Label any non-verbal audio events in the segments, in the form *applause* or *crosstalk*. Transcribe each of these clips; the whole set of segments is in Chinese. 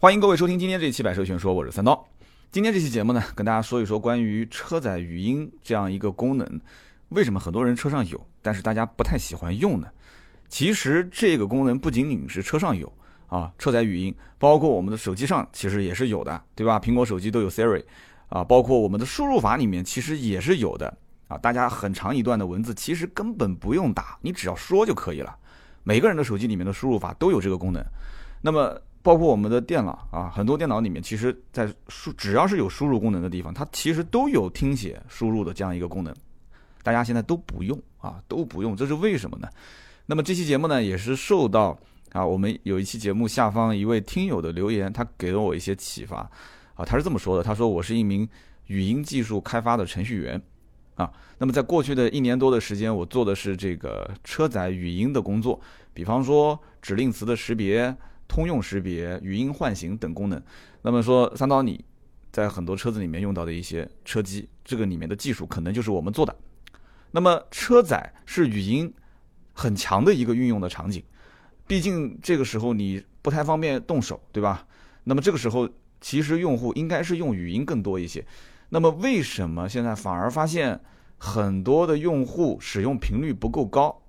欢迎各位收听今天这一期《百车全说》，我是三刀。今天这期节目呢，跟大家说一说关于车载语音这样一个功能，为什么很多人车上有，但是大家不太喜欢用呢？其实这个功能不仅仅是车上有啊，车载语音，包括我们的手机上其实也是有的，对吧？苹果手机都有 Siri 啊，包括我们的输入法里面其实也是有的啊。大家很长一段的文字其实根本不用打，你只要说就可以了。每个人的手机里面的输入法都有这个功能。那么包括我们的电脑啊，很多电脑里面，其实，在输只要是有输入功能的地方，它其实都有听写输入的这样一个功能。大家现在都不用啊，都不用，这是为什么呢？那么这期节目呢，也是受到啊，我们有一期节目下方一位听友的留言，他给了我一些启发啊。他是这么说的：他说我是一名语音技术开发的程序员啊。那么在过去的一年多的时间，我做的是这个车载语音的工作，比方说指令词的识别。通用识别、语音唤醒等功能。那么说，三刀你在很多车子里面用到的一些车机，这个里面的技术可能就是我们做的。那么车载是语音很强的一个运用的场景，毕竟这个时候你不太方便动手，对吧？那么这个时候其实用户应该是用语音更多一些。那么为什么现在反而发现很多的用户使用频率不够高？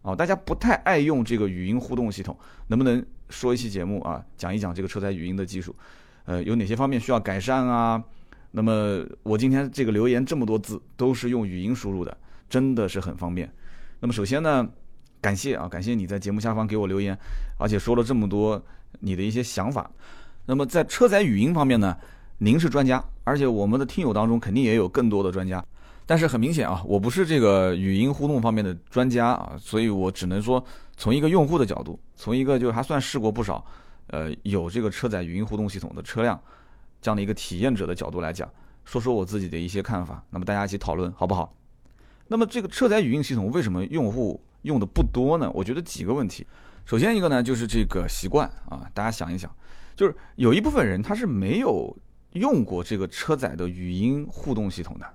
啊，大家不太爱用这个语音互动系统，能不能？说一期节目啊，讲一讲这个车载语音的技术，呃，有哪些方面需要改善啊？那么我今天这个留言这么多字都是用语音输入的，真的是很方便。那么首先呢，感谢啊，感谢你在节目下方给我留言，而且说了这么多你的一些想法。那么在车载语音方面呢，您是专家，而且我们的听友当中肯定也有更多的专家。但是很明显啊，我不是这个语音互动方面的专家啊，所以我只能说从一个用户的角度，从一个就还算试过不少，呃，有这个车载语音互动系统的车辆这样的一个体验者的角度来讲，说说我自己的一些看法。那么大家一起讨论好不好？那么这个车载语音系统为什么用户用的不多呢？我觉得几个问题。首先一个呢，就是这个习惯啊，大家想一想，就是有一部分人他是没有用过这个车载的语音互动系统的。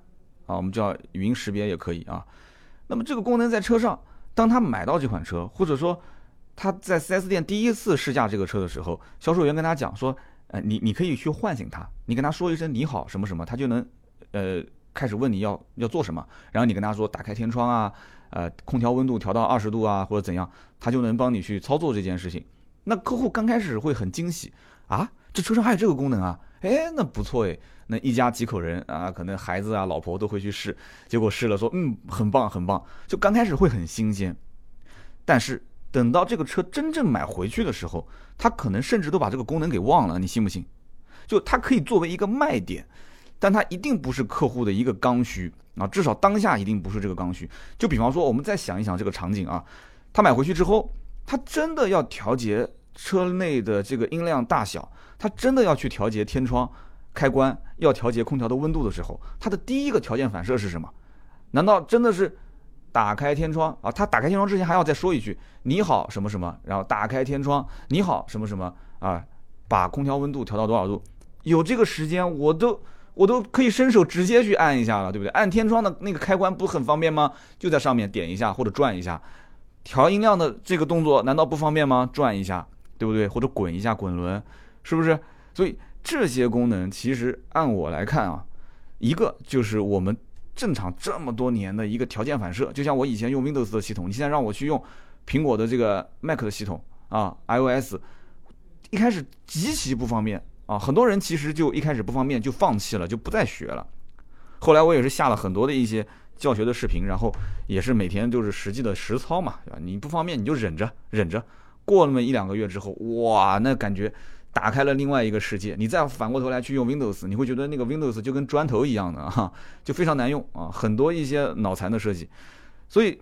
啊，我们叫语音识别也可以啊。那么这个功能在车上，当他买到这款车，或者说他在 4S 店第一次试驾这个车的时候，销售员跟他讲说，呃，你你可以去唤醒他，你跟他说一声你好什么什么，他就能呃开始问你要要做什么，然后你跟他说打开天窗啊，呃，空调温度调到二十度啊，或者怎样，他就能帮你去操作这件事情。那客户刚开始会很惊喜啊，这车上还有这个功能啊，哎，那不错哎。那一家几口人啊，可能孩子啊、老婆都会去试，结果试了说，嗯，很棒很棒。就刚开始会很新鲜，但是等到这个车真正买回去的时候，他可能甚至都把这个功能给忘了，你信不信？就它可以作为一个卖点，但它一定不是客户的一个刚需啊，至少当下一定不是这个刚需。就比方说，我们再想一想这个场景啊，他买回去之后，他真的要调节车内的这个音量大小，他真的要去调节天窗。开关要调节空调的温度的时候，它的第一个条件反射是什么？难道真的是打开天窗啊？他打开天窗之前还要再说一句“你好什么什么”，然后打开天窗“你好什么什么”啊，把空调温度调到多少度？有这个时间，我都 *laughs* 我都可以伸手直接去按一下了，对不对？按天窗的那个开关不很方便吗？就在上面点一下或者转一下，调音量的这个动作难道不方便吗？转一下，对不对？或者滚一下滚轮，是不是？所以。这些功能其实按我来看啊，一个就是我们正常这么多年的一个条件反射，就像我以前用 Windows 的系统，你现在让我去用苹果的这个 Mac 的系统啊，iOS，一开始极其不方便啊，很多人其实就一开始不方便就放弃了，就不再学了。后来我也是下了很多的一些教学的视频，然后也是每天就是实际的实操嘛，对吧？你不方便你就忍着忍着，过那么一两个月之后，哇，那感觉。打开了另外一个世界，你再反过头来去用 Windows，你会觉得那个 Windows 就跟砖头一样的哈，*laughs* 就非常难用啊，很多一些脑残的设计，所以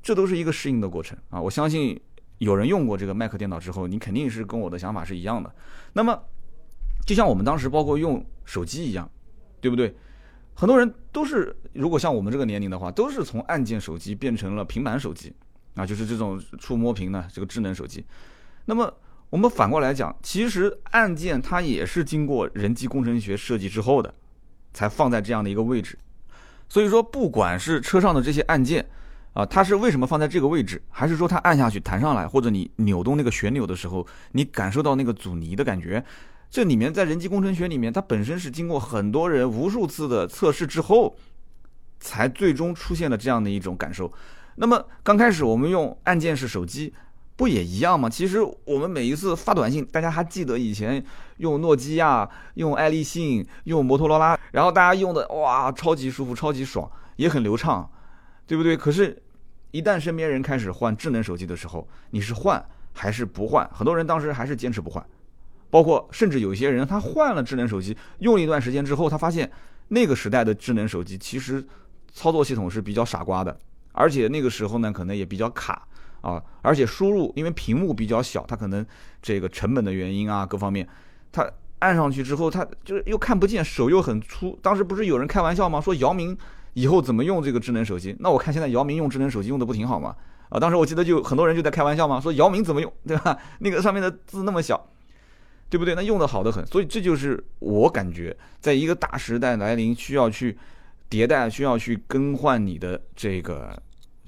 这都是一个适应的过程啊。我相信有人用过这个 Mac 电脑之后，你肯定是跟我的想法是一样的。那么就像我们当时包括用手机一样，对不对？很多人都是如果像我们这个年龄的话，都是从按键手机变成了平板手机啊，就是这种触摸屏的这个智能手机。那么我们反过来讲，其实按键它也是经过人机工程学设计之后的，才放在这样的一个位置。所以说，不管是车上的这些按键，啊，它是为什么放在这个位置，还是说它按下去弹上来，或者你扭动那个旋钮的时候，你感受到那个阻尼的感觉，这里面在人机工程学里面，它本身是经过很多人无数次的测试之后，才最终出现了这样的一种感受。那么刚开始我们用按键式手机。不也一样吗？其实我们每一次发短信，大家还记得以前用诺基亚、用爱立信、用摩托罗拉，然后大家用的哇，超级舒服、超级爽，也很流畅，对不对？可是，一旦身边人开始换智能手机的时候，你是换还是不换？很多人当时还是坚持不换，包括甚至有些人，他换了智能手机，用了一段时间之后，他发现那个时代的智能手机其实操作系统是比较傻瓜的，而且那个时候呢，可能也比较卡。啊，而且输入因为屏幕比较小，它可能这个成本的原因啊，各方面，它按上去之后，它就是又看不见，手又很粗。当时不是有人开玩笑吗？说姚明以后怎么用这个智能手机？那我看现在姚明用智能手机用的不挺好吗？啊，当时我记得就很多人就在开玩笑嘛，说姚明怎么用，对吧？*laughs* 那个上面的字那么小，对不对？那用的好的很。所以这就是我感觉，在一个大时代来临，需要去迭代，需要去更换你的这个，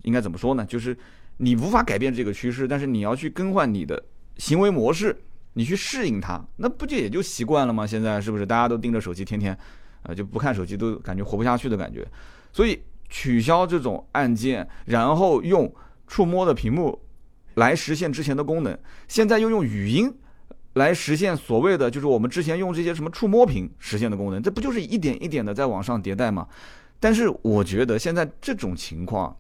应该怎么说呢？就是。你无法改变这个趋势，但是你要去更换你的行为模式，你去适应它，那不就也就习惯了吗？现在是不是大家都盯着手机，天天，啊就不看手机都感觉活不下去的感觉？所以取消这种按键，然后用触摸的屏幕来实现之前的功能，现在又用语音来实现所谓的就是我们之前用这些什么触摸屏实现的功能，这不就是一点一点的在往上迭代吗？但是我觉得现在这种情况。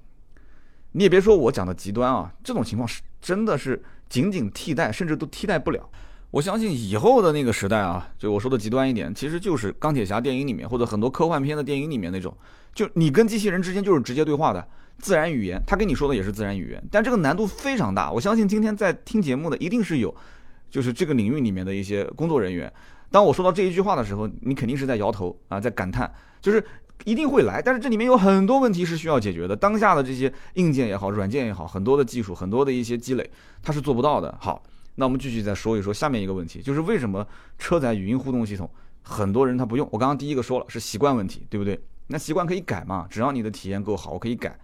你也别说我讲的极端啊，这种情况是真的是仅仅替代，甚至都替代不了。我相信以后的那个时代啊，就我说的极端一点，其实就是钢铁侠电影里面或者很多科幻片的电影里面那种，就你跟机器人之间就是直接对话的自然语言，他跟你说的也是自然语言，但这个难度非常大。我相信今天在听节目的一定是有，就是这个领域里面的一些工作人员。当我说到这一句话的时候，你肯定是在摇头啊，在感叹，就是。一定会来，但是这里面有很多问题是需要解决的。当下的这些硬件也好，软件也好，很多的技术，很多的一些积累，它是做不到的。好，那我们继续再说一说下面一个问题，就是为什么车载语音互动系统很多人他不用？我刚刚第一个说了是习惯问题，对不对？那习惯可以改嘛？只要你的体验够好，我可以改。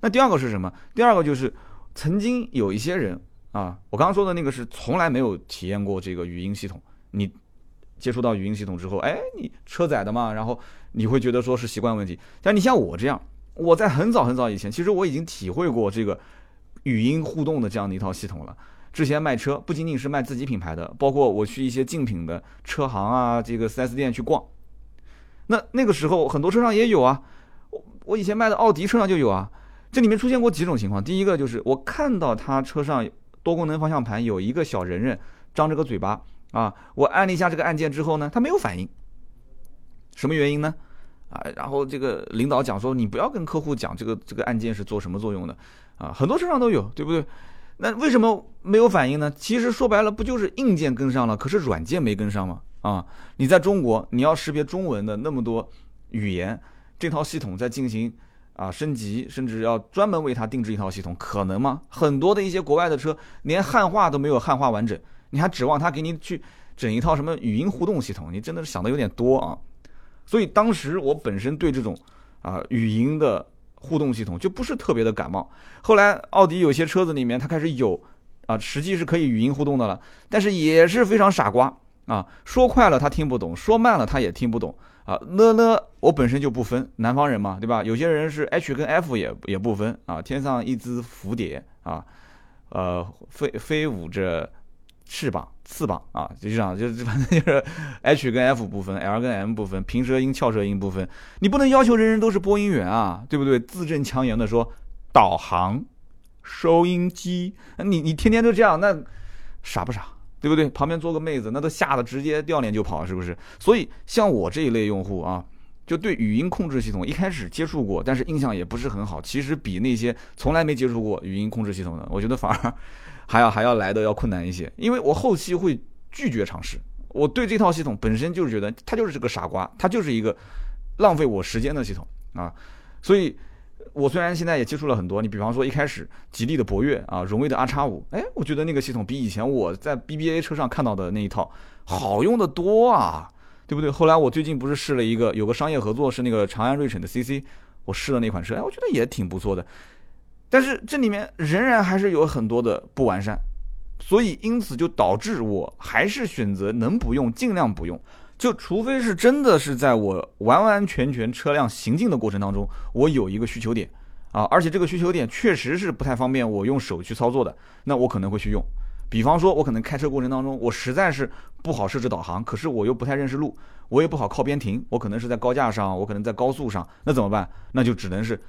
那第二个是什么？第二个就是曾经有一些人啊，我刚刚说的那个是从来没有体验过这个语音系统，你。接触到语音系统之后，哎，你车载的嘛，然后你会觉得说是习惯问题。但你像我这样，我在很早很早以前，其实我已经体会过这个语音互动的这样的一套系统了。之前卖车不仅仅是卖自己品牌的，包括我去一些竞品的车行啊，这个 4S 店去逛，那那个时候很多车上也有啊。我我以前卖的奥迪车上就有啊。这里面出现过几种情况，第一个就是我看到他车上多功能方向盘有一个小人人张着个嘴巴。啊，我按了一下这个按键之后呢，它没有反应，什么原因呢？啊，然后这个领导讲说，你不要跟客户讲这个这个按键是做什么作用的，啊，很多车上都有，对不对？那为什么没有反应呢？其实说白了，不就是硬件跟上了，可是软件没跟上吗？啊，你在中国，你要识别中文的那么多语言，这套系统在进行啊升级，甚至要专门为它定制一套系统，可能吗？很多的一些国外的车，连汉化都没有汉化完整。你还指望他给你去整一套什么语音互动系统？你真的是想的有点多啊！所以当时我本身对这种啊语音的互动系统就不是特别的感冒。后来奥迪有些车子里面它开始有啊，实际是可以语音互动的了，但是也是非常傻瓜啊！说快了他听不懂，说慢了他也听不懂啊！呢呢，我本身就不分，南方人嘛，对吧？有些人是 H 跟 F 也也不分啊！天上一只蝴蝶啊，呃，飞飞舞着。翅膀、翅膀啊，就这样，就是反正就是 H 跟 F 部分，L 跟 M 部分，平舌音、翘舌音部分，你不能要求人人都是播音员啊，对不对？字正腔圆的说导航、收音机，你你天天都这样，那傻不傻？对不对？旁边坐个妹子，那都吓得直接掉脸就跑，是不是？所以像我这一类用户啊，就对语音控制系统一开始接触过，但是印象也不是很好。其实比那些从来没接触过语音控制系统的，我觉得反而。还要还要来的要困难一些，因为我后期会拒绝尝试。我对这套系统本身就是觉得它就是个傻瓜，它就是一个浪费我时间的系统啊。所以，我虽然现在也接触了很多，你比方说一开始吉利的博越啊，荣威的 R 叉五，哎，我觉得那个系统比以前我在 BBA 车上看到的那一套好用的多啊，对不对？后来我最近不是试了一个有个商业合作是那个长安睿骋的 CC，我试了那款车，哎，我觉得也挺不错的。但是这里面仍然还是有很多的不完善，所以因此就导致我还是选择能不用尽量不用，就除非是真的是在我完完全全车辆行进的过程当中，我有一个需求点啊，而且这个需求点确实是不太方便我用手去操作的，那我可能会去用。比方说，我可能开车过程当中，我实在是不好设置导航，可是我又不太认识路，我也不好靠边停，我可能是在高架上，我可能在高速上，那怎么办？那就只能是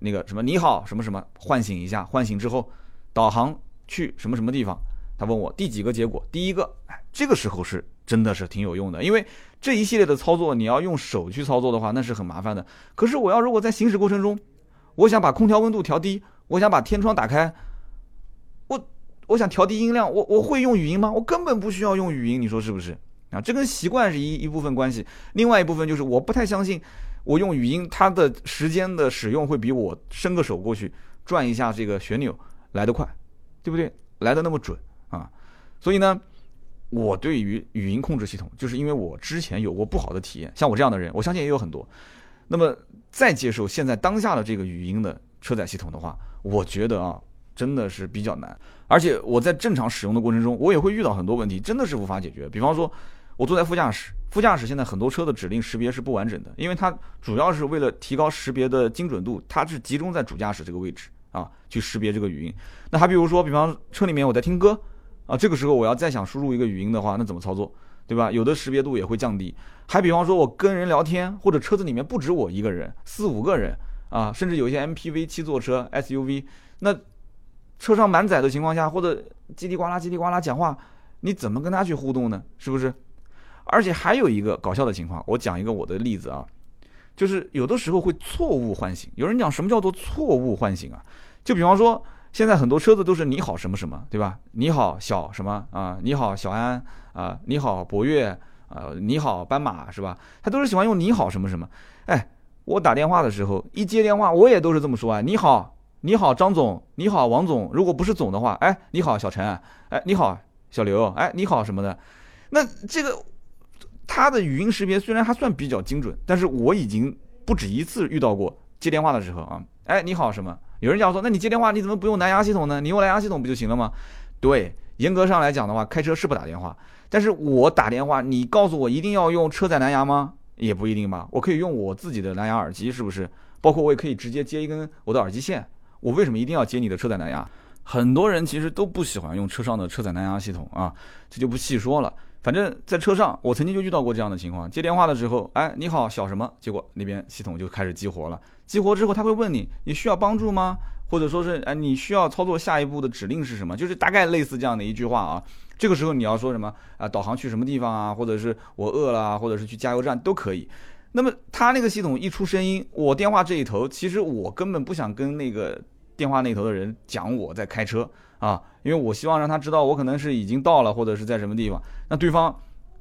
那个什么你好什么什么唤醒一下，唤醒之后导航去什么什么地方。他问我第几个结果，第一个，哎，这个时候是真的是挺有用的，因为这一系列的操作你要用手去操作的话，那是很麻烦的。可是我要如果在行驶过程中，我想把空调温度调低，我想把天窗打开。我想调低音量，我我会用语音吗？我根本不需要用语音，你说是不是啊？这跟习惯是一一部分关系，另外一部分就是我不太相信我用语音，它的时间的使用会比我伸个手过去转一下这个旋钮来得快，对不对？来的那么准啊？所以呢，我对于语音控制系统，就是因为我之前有过不好的体验，像我这样的人，我相信也有很多。那么再接受现在当下的这个语音的车载系统的话，我觉得啊。真的是比较难，而且我在正常使用的过程中，我也会遇到很多问题，真的是无法解决。比方说，我坐在副驾驶，副驾驶现在很多车的指令识别是不完整的，因为它主要是为了提高识别的精准度，它是集中在主驾驶这个位置啊，去识别这个语音。那还比如说，比方车里面我在听歌啊，这个时候我要再想输入一个语音的话，那怎么操作，对吧？有的识别度也会降低。还比方说，我跟人聊天，或者车子里面不止我一个人，四五个人啊，甚至有一些 MPV 七座车、SUV，那。车上满载的情况下，或者叽里呱啦、叽里呱啦讲话，你怎么跟他去互动呢？是不是？而且还有一个搞笑的情况，我讲一个我的例子啊，就是有的时候会错误唤醒。有人讲什么叫做错误唤醒啊？就比方说，现在很多车子都是你好什么什么，对吧？你好小什么啊？你好小安啊？你好博越啊？你好斑马是吧？他都是喜欢用你好什么什么。哎，我打电话的时候一接电话，我也都是这么说啊，你好。你好，张总。你好，王总。如果不是总的话，哎，你好，小陈。哎，你好，小刘。哎，你好什么的。那这个它的语音识别虽然还算比较精准，但是我已经不止一次遇到过接电话的时候啊，哎，你好什么？有人讲说，那你接电话你怎么不用蓝牙系统呢？你用蓝牙系统不就行了吗？对，严格上来讲的话，开车是不打电话，但是我打电话，你告诉我一定要用车载蓝牙吗？也不一定吧，我可以用我自己的蓝牙耳机，是不是？包括我也可以直接接一根我的耳机线。我为什么一定要接你的车载蓝牙？很多人其实都不喜欢用车上的车载蓝牙系统啊，这就不细说了。反正，在车上，我曾经就遇到过这样的情况：接电话的时候，哎，你好，小什么？结果那边系统就开始激活了。激活之后，他会问你，你需要帮助吗？或者说是，哎，你需要操作下一步的指令是什么？就是大概类似这样的一句话啊。这个时候你要说什么啊？导航去什么地方啊？或者是我饿了，或者是去加油站都可以。那么他那个系统一出声音，我电话这一头，其实我根本不想跟那个。电话那头的人讲我在开车啊，因为我希望让他知道我可能是已经到了或者是在什么地方，那对方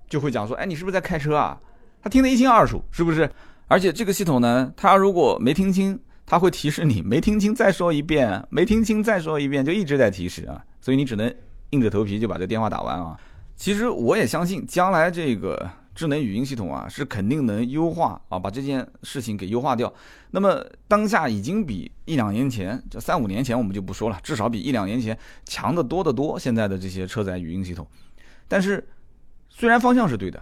就会讲说，哎，你是不是在开车啊？他听得一清二楚，是不是？而且这个系统呢，他如果没听清，他会提示你没听清，再说一遍，没听清再说一遍，就一直在提示啊，所以你只能硬着头皮就把这电话打完啊。其实我也相信将来这个。智能语音系统啊，是肯定能优化啊，把这件事情给优化掉。那么当下已经比一两年前，这三五年前我们就不说了，至少比一两年前强得多得多。现在的这些车载语音系统，但是虽然方向是对的，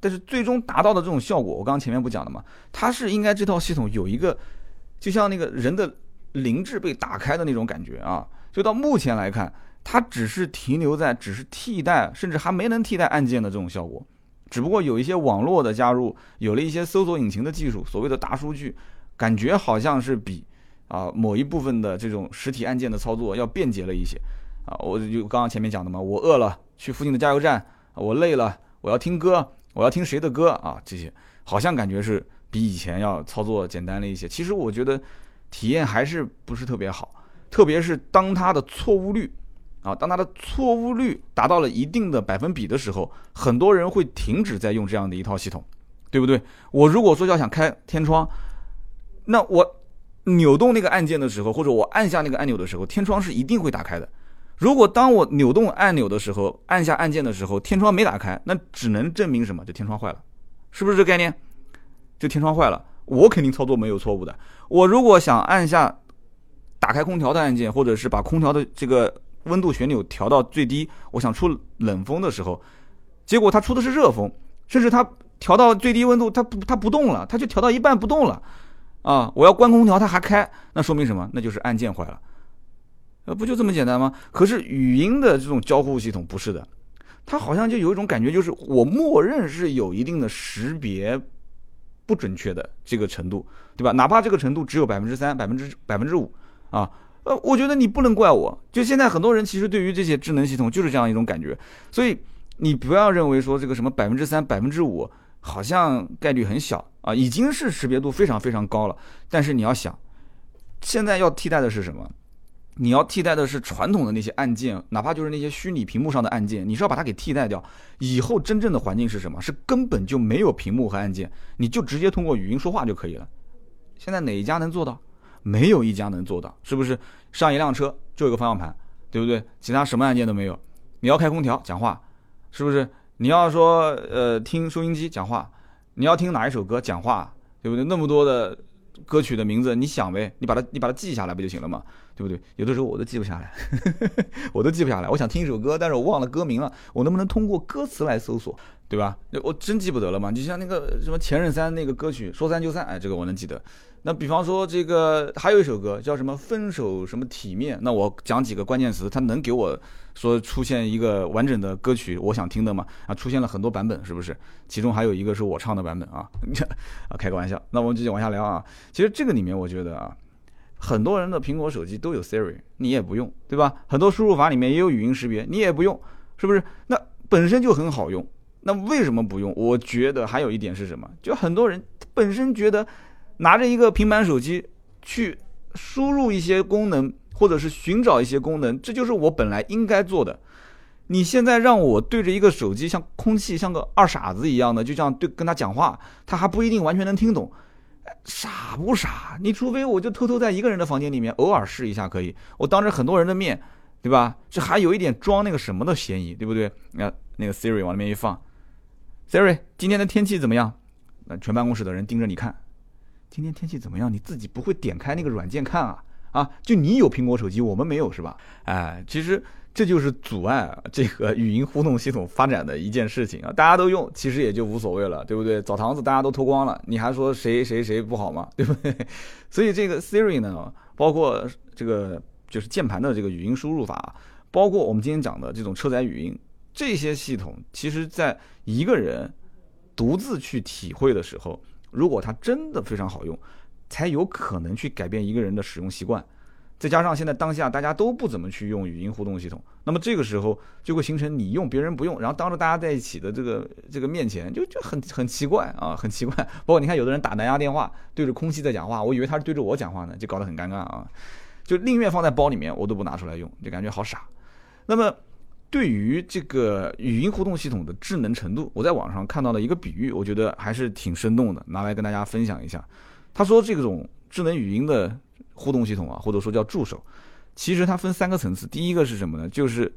但是最终达到的这种效果，我刚刚前面不讲了吗？它是应该这套系统有一个，就像那个人的灵智被打开的那种感觉啊。就到目前来看，它只是停留在只是替代，甚至还没能替代按键的这种效果。只不过有一些网络的加入，有了一些搜索引擎的技术，所谓的大数据，感觉好像是比啊某一部分的这种实体按键的操作要便捷了一些啊。我就刚刚前面讲的嘛，我饿了，去附近的加油站；我累了，我要听歌，我要听谁的歌啊？这些好像感觉是比以前要操作简单了一些。其实我觉得体验还是不是特别好，特别是当它的错误率。啊，当它的错误率达到了一定的百分比的时候，很多人会停止在用这样的一套系统，对不对？我如果说要想开天窗，那我扭动那个按键的时候，或者我按下那个按钮的时候，天窗是一定会打开的。如果当我扭动按钮的时候，按下按键的时候，天窗没打开，那只能证明什么？就天窗坏了，是不是这概念？就天窗坏了，我肯定操作没有错误的。我如果想按下打开空调的按键，或者是把空调的这个温度旋钮调到最低，我想出冷风的时候，结果它出的是热风，甚至它调到最低温度，它不它不动了，它就调到一半不动了，啊，我要关空调它还开，那说明什么？那就是按键坏了，呃，不就这么简单吗？可是语音的这种交互系统不是的，它好像就有一种感觉，就是我默认是有一定的识别。不准确的这个程度，对吧？哪怕这个程度只有百分之三、百分之百分之五啊，呃，我觉得你不能怪我。就现在很多人其实对于这些智能系统就是这样一种感觉，所以你不要认为说这个什么百分之三、百分之五好像概率很小啊，已经是识别度非常非常高了。但是你要想，现在要替代的是什么？你要替代的是传统的那些按键，哪怕就是那些虚拟屏幕上的按键，你是要把它给替代掉。以后真正的环境是什么？是根本就没有屏幕和按键，你就直接通过语音说话就可以了。现在哪一家能做到？没有一家能做到，是不是？上一辆车就有个方向盘，对不对？其他什么按键都没有。你要开空调讲话，是不是？你要说呃听收音机讲话，你要听哪一首歌讲话，对不对？那么多的。歌曲的名字你想呗，你把它你把它记下来不就行了嘛，对不对？有的时候我都记不下来，*laughs* 我都记不下来。我想听一首歌，但是我忘了歌名了，我能不能通过歌词来搜索，对吧？我真记不得了嘛。就像那个什么前任三那个歌曲，说散就散，哎，这个我能记得。那比方说这个还有一首歌叫什么分手什么体面，那我讲几个关键词，它能给我说出现一个完整的歌曲，我想听的嘛？啊，出现了很多版本，是不是？其中还有一个是我唱的版本啊，啊，开个玩笑。那我们继续往下聊啊。其实这个里面我觉得啊，很多人的苹果手机都有 Siri，你也不用，对吧？很多输入法里面也有语音识别，你也不用，是不是？那本身就很好用，那为什么不用？我觉得还有一点是什么？就很多人本身觉得。拿着一个平板手机去输入一些功能，或者是寻找一些功能，这就是我本来应该做的。你现在让我对着一个手机，像空气，像个二傻子一样的，就这样对跟他讲话，他还不一定完全能听懂，傻不傻？你除非我就偷偷在一个人的房间里面偶尔试一下可以，我当着很多人的面，对吧？这还有一点装那个什么的嫌疑，对不对？那那个 Siri 往那边一放，Siri，今天的天气怎么样？那全办公室的人盯着你看。今天天气怎么样？你自己不会点开那个软件看啊？啊，就你有苹果手机，我们没有是吧？哎，其实这就是阻碍这个语音互动系统发展的一件事情啊。大家都用，其实也就无所谓了，对不对？澡堂子大家都脱光了，你还说谁谁谁不好吗？*laughs* 对不对？所以这个 Siri 呢，包括这个就是键盘的这个语音输入法，包括我们今天讲的这种车载语音，这些系统，其实在一个人独自去体会的时候。如果它真的非常好用，才有可能去改变一个人的使用习惯。再加上现在当下大家都不怎么去用语音互动系统，那么这个时候就会形成你用别人不用，然后当着大家在一起的这个这个面前就就很很奇怪啊，很奇怪。包括你看有的人打蓝牙电话对着空气在讲话，我以为他是对着我讲话呢，就搞得很尴尬啊。就宁愿放在包里面，我都不拿出来用，就感觉好傻。那么。对于这个语音互动系统的智能程度，我在网上看到了一个比喻，我觉得还是挺生动的，拿来跟大家分享一下。他说，这种智能语音的互动系统啊，或者说叫助手，其实它分三个层次。第一个是什么呢？就是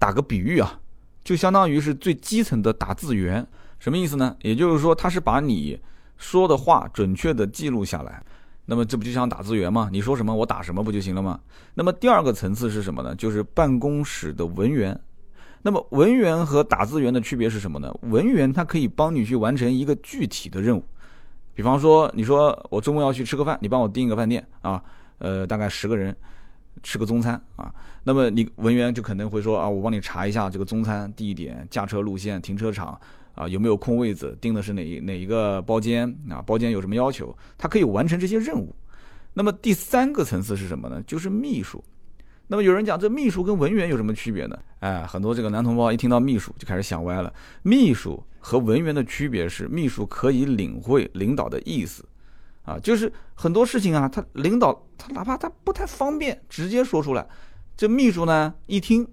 打个比喻啊，就相当于是最基层的打字员。什么意思呢？也就是说，它是把你说的话准确的记录下来。那么这不就像打字员吗？你说什么我打什么不就行了吗？那么第二个层次是什么呢？就是办公室的文员。那么文员和打字员的区别是什么呢？文员他可以帮你去完成一个具体的任务，比方说你说我周末要去吃个饭，你帮我订一个饭店啊，呃，大概十个人吃个中餐啊，那么你文员就可能会说啊，我帮你查一下这个中餐地点、驾车路线、停车场啊，有没有空位子，订的是哪一哪一个包间啊，包间有什么要求，他可以完成这些任务。那么第三个层次是什么呢？就是秘书。那么有人讲，这秘书跟文员有什么区别呢？哎，很多这个男同胞一听到秘书就开始想歪了。秘书和文员的区别是，秘书可以领会领导的意思，啊，就是很多事情啊，他领导他哪怕他不太方便直接说出来，这秘书呢一听，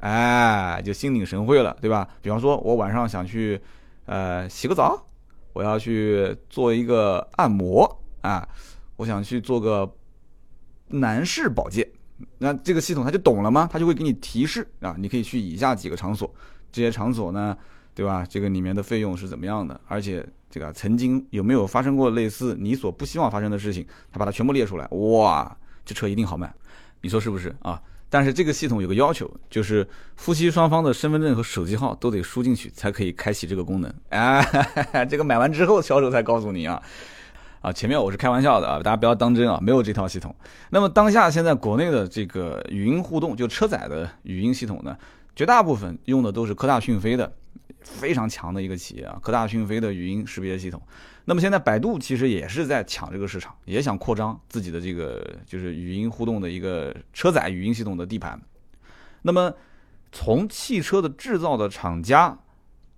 哎，就心领神会了，对吧？比方说我晚上想去，呃，洗个澡，我要去做一个按摩啊，我想去做个男士保健。那这个系统它就懂了吗？它就会给你提示啊，你可以去以下几个场所，这些场所呢，对吧？这个里面的费用是怎么样的？而且这个曾经有没有发生过类似你所不希望发生的事情？他把它全部列出来，哇，这车一定好卖，你说是不是啊？但是这个系统有个要求，就是夫妻双方的身份证和手机号都得输进去，才可以开启这个功能。哎，*laughs* 这个买完之后销售才告诉你啊。啊，前面我是开玩笑的啊，大家不要当真啊，没有这套系统。那么当下现在国内的这个语音互动，就车载的语音系统呢，绝大部分用的都是科大讯飞的，非常强的一个企业啊，科大讯飞的语音识别系统。那么现在百度其实也是在抢这个市场，也想扩张自己的这个就是语音互动的一个车载语音系统的地盘。那么从汽车的制造的厂家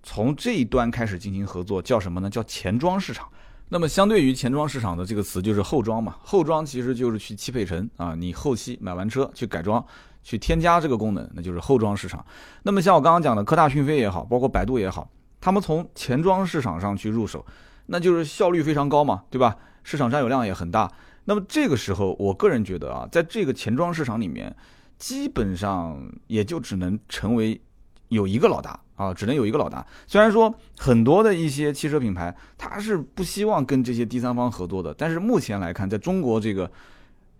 从这一端开始进行合作，叫什么呢？叫前装市场。那么相对于前装市场的这个词就是后装嘛，后装其实就是去汽配城啊，你后期买完车去改装，去添加这个功能，那就是后装市场。那么像我刚刚讲的科大讯飞也好，包括百度也好，他们从前装市场上去入手，那就是效率非常高嘛，对吧？市场占有量也很大。那么这个时候，我个人觉得啊，在这个前装市场里面，基本上也就只能成为有一个老大。啊，只能有一个老大。虽然说很多的一些汽车品牌，它是不希望跟这些第三方合作的，但是目前来看，在中国这个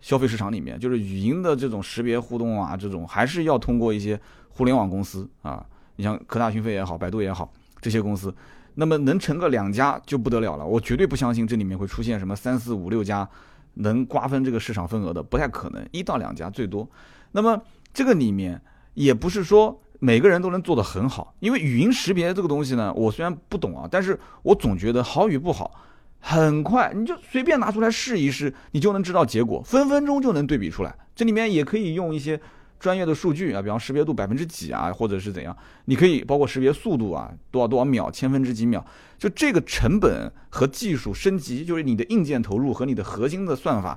消费市场里面，就是语音的这种识别互动啊，这种还是要通过一些互联网公司啊，你像科大讯飞也好，百度也好，这些公司，那么能成个两家就不得了了。我绝对不相信这里面会出现什么三四五六家能瓜分这个市场份额的，不太可能，一到两家最多。那么这个里面也不是说。每个人都能做得很好，因为语音识别这个东西呢，我虽然不懂啊，但是我总觉得好与不好，很快你就随便拿出来试一试，你就能知道结果，分分钟就能对比出来。这里面也可以用一些专业的数据啊，比方识别度百分之几啊，或者是怎样，你可以包括识别速度啊，多少多少秒，千分之几秒，就这个成本和技术升级，就是你的硬件投入和你的核心的算法，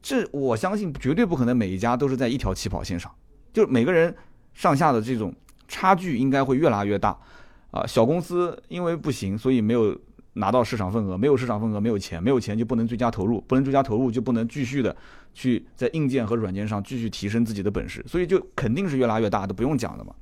这我相信绝对不可能每一家都是在一条起跑线上，就是每个人上下的这种。差距应该会越拉越大，啊，小公司因为不行，所以没有拿到市场份额，没有市场份额，没有钱，没有钱就不能追加投入，不能追加投入就不能继续的去在硬件和软件上继续提升自己的本事，所以就肯定是越拉越大，都不用讲了嘛。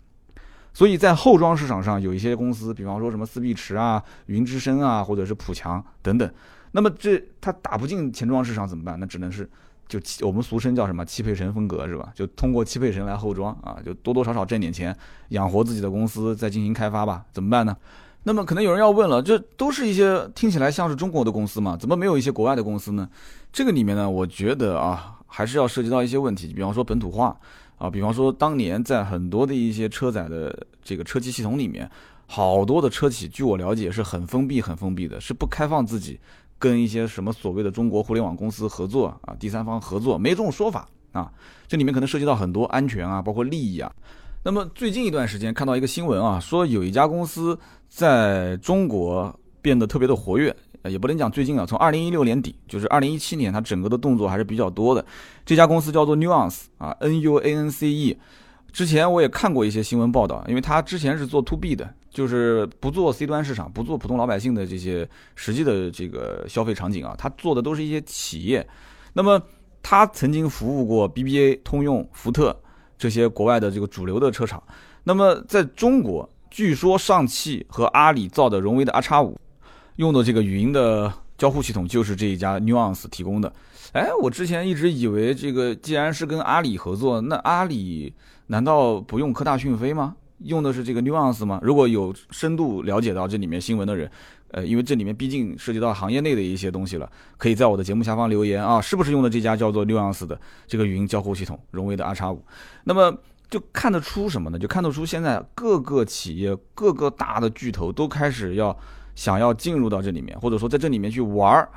所以在后装市场上，有一些公司，比方说什么思必驰啊、云之声啊，或者是普强等等，那么这它打不进前装市场怎么办？那只能是。就我们俗称叫什么汽配城风格是吧？就通过汽配城来后装啊，就多多少少挣点钱，养活自己的公司，再进行开发吧。怎么办呢？那么可能有人要问了，这都是一些听起来像是中国的公司嘛？怎么没有一些国外的公司呢？这个里面呢，我觉得啊，还是要涉及到一些问题，比方说本土化啊，比方说当年在很多的一些车载的这个车机系统里面，好多的车企，据我了解是很封闭、很封闭的，是不开放自己。跟一些什么所谓的中国互联网公司合作啊，第三方合作没这种说法啊，这里面可能涉及到很多安全啊，包括利益啊。那么最近一段时间看到一个新闻啊，说有一家公司在中国变得特别的活跃，也不能讲最近啊，从二零一六年底，就是二零一七年，它整个的动作还是比较多的。这家公司叫做 Nuance 啊，N U A N C E。之前我也看过一些新闻报道，因为它之前是做 to B 的。就是不做 C 端市场，不做普通老百姓的这些实际的这个消费场景啊，他做的都是一些企业。那么他曾经服务过 BBA、通用、福特这些国外的这个主流的车厂。那么在中国，据说上汽和阿里造的荣威的 R 叉五用的这个语音的交互系统就是这一家 Nuance 提供的。哎，我之前一直以为这个既然是跟阿里合作，那阿里难道不用科大讯飞吗？用的是这个 Nuance 吗？如果有深度了解到这里面新闻的人，呃，因为这里面毕竟涉及到行业内的一些东西了，可以在我的节目下方留言啊，是不是用的这家叫做 Nuance 的这个语音交互系统，荣威的 R 叉五？那么就看得出什么呢？就看得出现在各个企业、各个大的巨头都开始要想要进入到这里面，或者说在这里面去玩儿，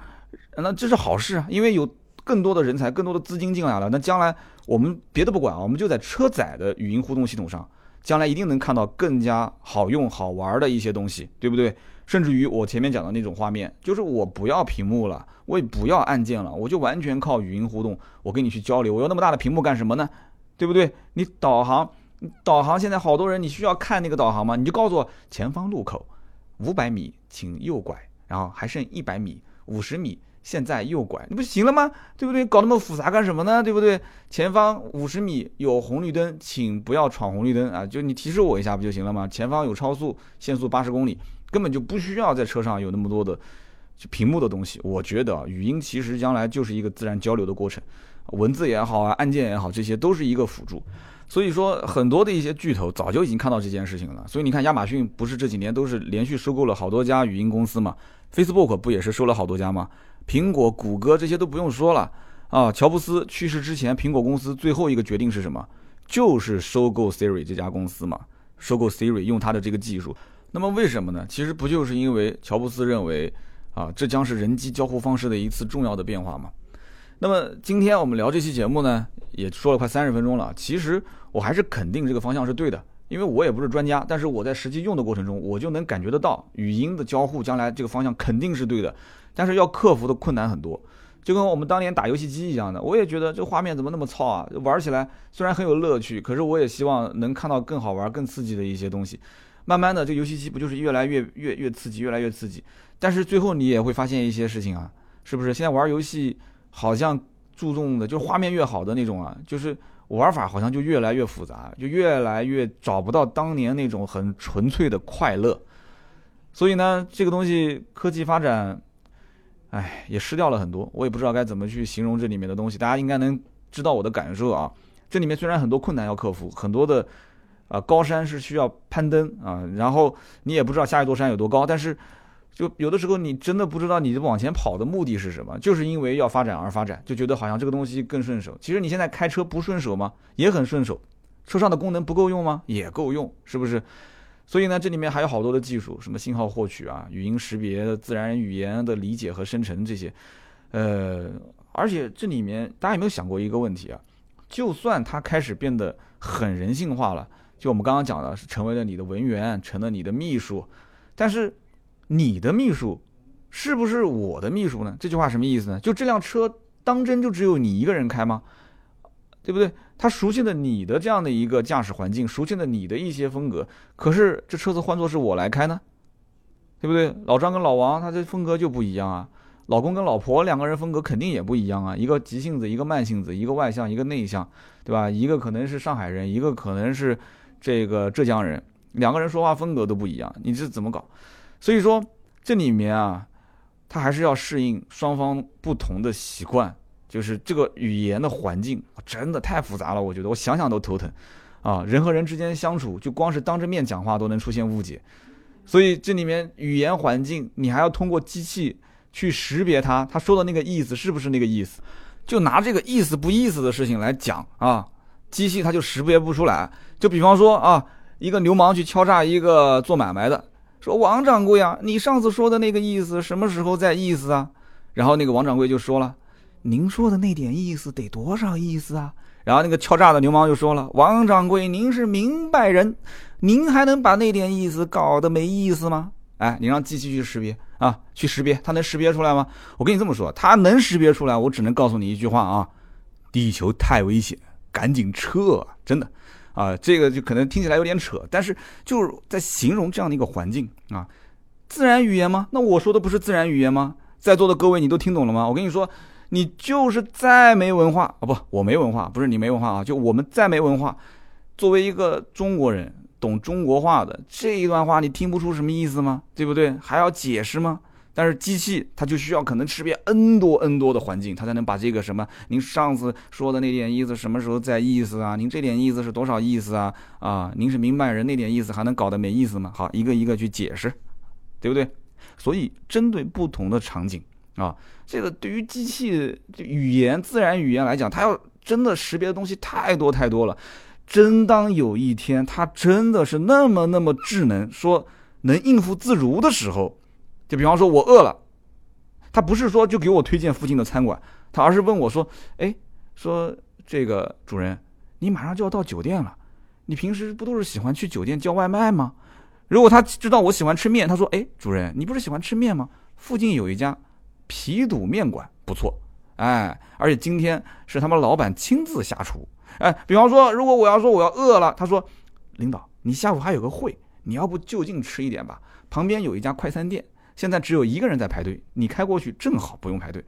那这是好事啊，因为有更多的人才、更多的资金进来了，那将来我们别的不管啊，我们就在车载的语音互动系统上。将来一定能看到更加好用、好玩的一些东西，对不对？甚至于我前面讲的那种画面，就是我不要屏幕了，我也不要按键了，我就完全靠语音互动，我跟你去交流。我要那么大的屏幕干什么呢？对不对？你导航，导航现在好多人，你需要看那个导航吗？你就告诉我前方路口五百米，请右拐，然后还剩一百米，五十米。现在右拐，你不行了吗？对不对？搞那么复杂干什么呢？对不对？前方五十米有红绿灯，请不要闯红绿灯啊！就你提示我一下不就行了吗？前方有超速限速八十公里，根本就不需要在车上有那么多的屏幕的东西。我觉得语音其实将来就是一个自然交流的过程，文字也好啊，按键也好，这些都是一个辅助。所以说，很多的一些巨头早就已经看到这件事情了。所以你看，亚马逊不是这几年都是连续收购了好多家语音公司嘛？Facebook 不也是收了好多家吗？苹果、谷歌这些都不用说了啊。乔布斯去世之前，苹果公司最后一个决定是什么？就是收购 Siri 这家公司嘛，收购 Siri 用它的这个技术。那么为什么呢？其实不就是因为乔布斯认为啊，这将是人机交互方式的一次重要的变化嘛？那么今天我们聊这期节目呢，也说了快三十分钟了。其实我还是肯定这个方向是对的，因为我也不是专家，但是我在实际用的过程中，我就能感觉得到语音的交互将来这个方向肯定是对的，但是要克服的困难很多。就跟我们当年打游戏机一样的，我也觉得这画面怎么那么糙啊？玩起来虽然很有乐趣，可是我也希望能看到更好玩、更刺激的一些东西。慢慢的，这游戏机不就是越来越越越刺激，越来越刺激？但是最后你也会发现一些事情啊，是不是？现在玩游戏。好像注重的就是画面越好的那种啊，就是玩法好像就越来越复杂，就越来越找不到当年那种很纯粹的快乐。所以呢，这个东西科技发展，哎，也失掉了很多。我也不知道该怎么去形容这里面的东西，大家应该能知道我的感受啊。这里面虽然很多困难要克服，很多的啊高山是需要攀登啊，然后你也不知道下一座山有多高，但是。就有的时候你真的不知道你往前跑的目的是什么，就是因为要发展而发展，就觉得好像这个东西更顺手。其实你现在开车不顺手吗？也很顺手。车上的功能不够用吗？也够用，是不是？所以呢，这里面还有好多的技术，什么信号获取啊、语音识别、自然语言的理解和生成这些。呃，而且这里面大家有没有想过一个问题啊？就算它开始变得很人性化了，就我们刚刚讲的是成为了你的文员，成了你的秘书，但是。你的秘书是不是我的秘书呢？这句话什么意思呢？就这辆车当真就只有你一个人开吗？对不对？他熟悉了你的这样的一个驾驶环境，熟悉了你的一些风格，可是这车子换作是我来开呢，对不对？老张跟老王他这风格就不一样啊，老公跟老婆两个人风格肯定也不一样啊，一个急性子，一个慢性子，一个外向，一个内向，对吧？一个可能是上海人，一个可能是这个浙江人，两个人说话风格都不一样，你这怎么搞？所以说，这里面啊，他还是要适应双方不同的习惯，就是这个语言的环境真的太复杂了，我觉得我想想都头疼，啊，人和人之间相处，就光是当着面讲话都能出现误解，所以这里面语言环境，你还要通过机器去识别它，他说的那个意思是不是那个意思，就拿这个意思不意思的事情来讲啊，机器它就识别不出来，就比方说啊，一个流氓去敲诈一个做买卖的。说王掌柜啊，你上次说的那个意思什么时候在意思啊？然后那个王掌柜就说了，您说的那点意思得多少意思啊？然后那个敲诈的流氓就说了，王掌柜您是明白人，您还能把那点意思搞得没意思吗？哎，你让机器去识别啊，去识别，它能识别出来吗？我跟你这么说，它能识别出来，我只能告诉你一句话啊，地球太危险，赶紧撤，真的。啊，这个就可能听起来有点扯，但是就是在形容这样的一个环境啊，自然语言吗？那我说的不是自然语言吗？在座的各位，你都听懂了吗？我跟你说，你就是再没文化啊，不，我没文化，不是你没文化啊，就我们再没文化，作为一个中国人，懂中国话的这一段话，你听不出什么意思吗？对不对？还要解释吗？但是机器它就需要可能识别 n 多 n 多的环境，它才能把这个什么您上次说的那点意思什么时候在意思啊？您这点意思是多少意思啊？啊，您是明白人那点意思还能搞得没意思吗？好，一个一个去解释，对不对？所以针对不同的场景啊，这个对于机器语言自然语言来讲，它要真的识别的东西太多太多了。真当有一天它真的是那么那么智能，说能应付自如的时候。就比方说，我饿了，他不是说就给我推荐附近的餐馆，他而是问我说：“哎，说这个主人，你马上就要到酒店了，你平时不都是喜欢去酒店叫外卖吗？如果他知道我喜欢吃面，他说：哎，主人，你不是喜欢吃面吗？附近有一家皮肚面馆，不错，哎，而且今天是他们老板亲自下厨，哎，比方说，如果我要说我要饿了，他说，领导，你下午还有个会，你要不就近吃一点吧，旁边有一家快餐店。”现在只有一个人在排队，你开过去正好不用排队。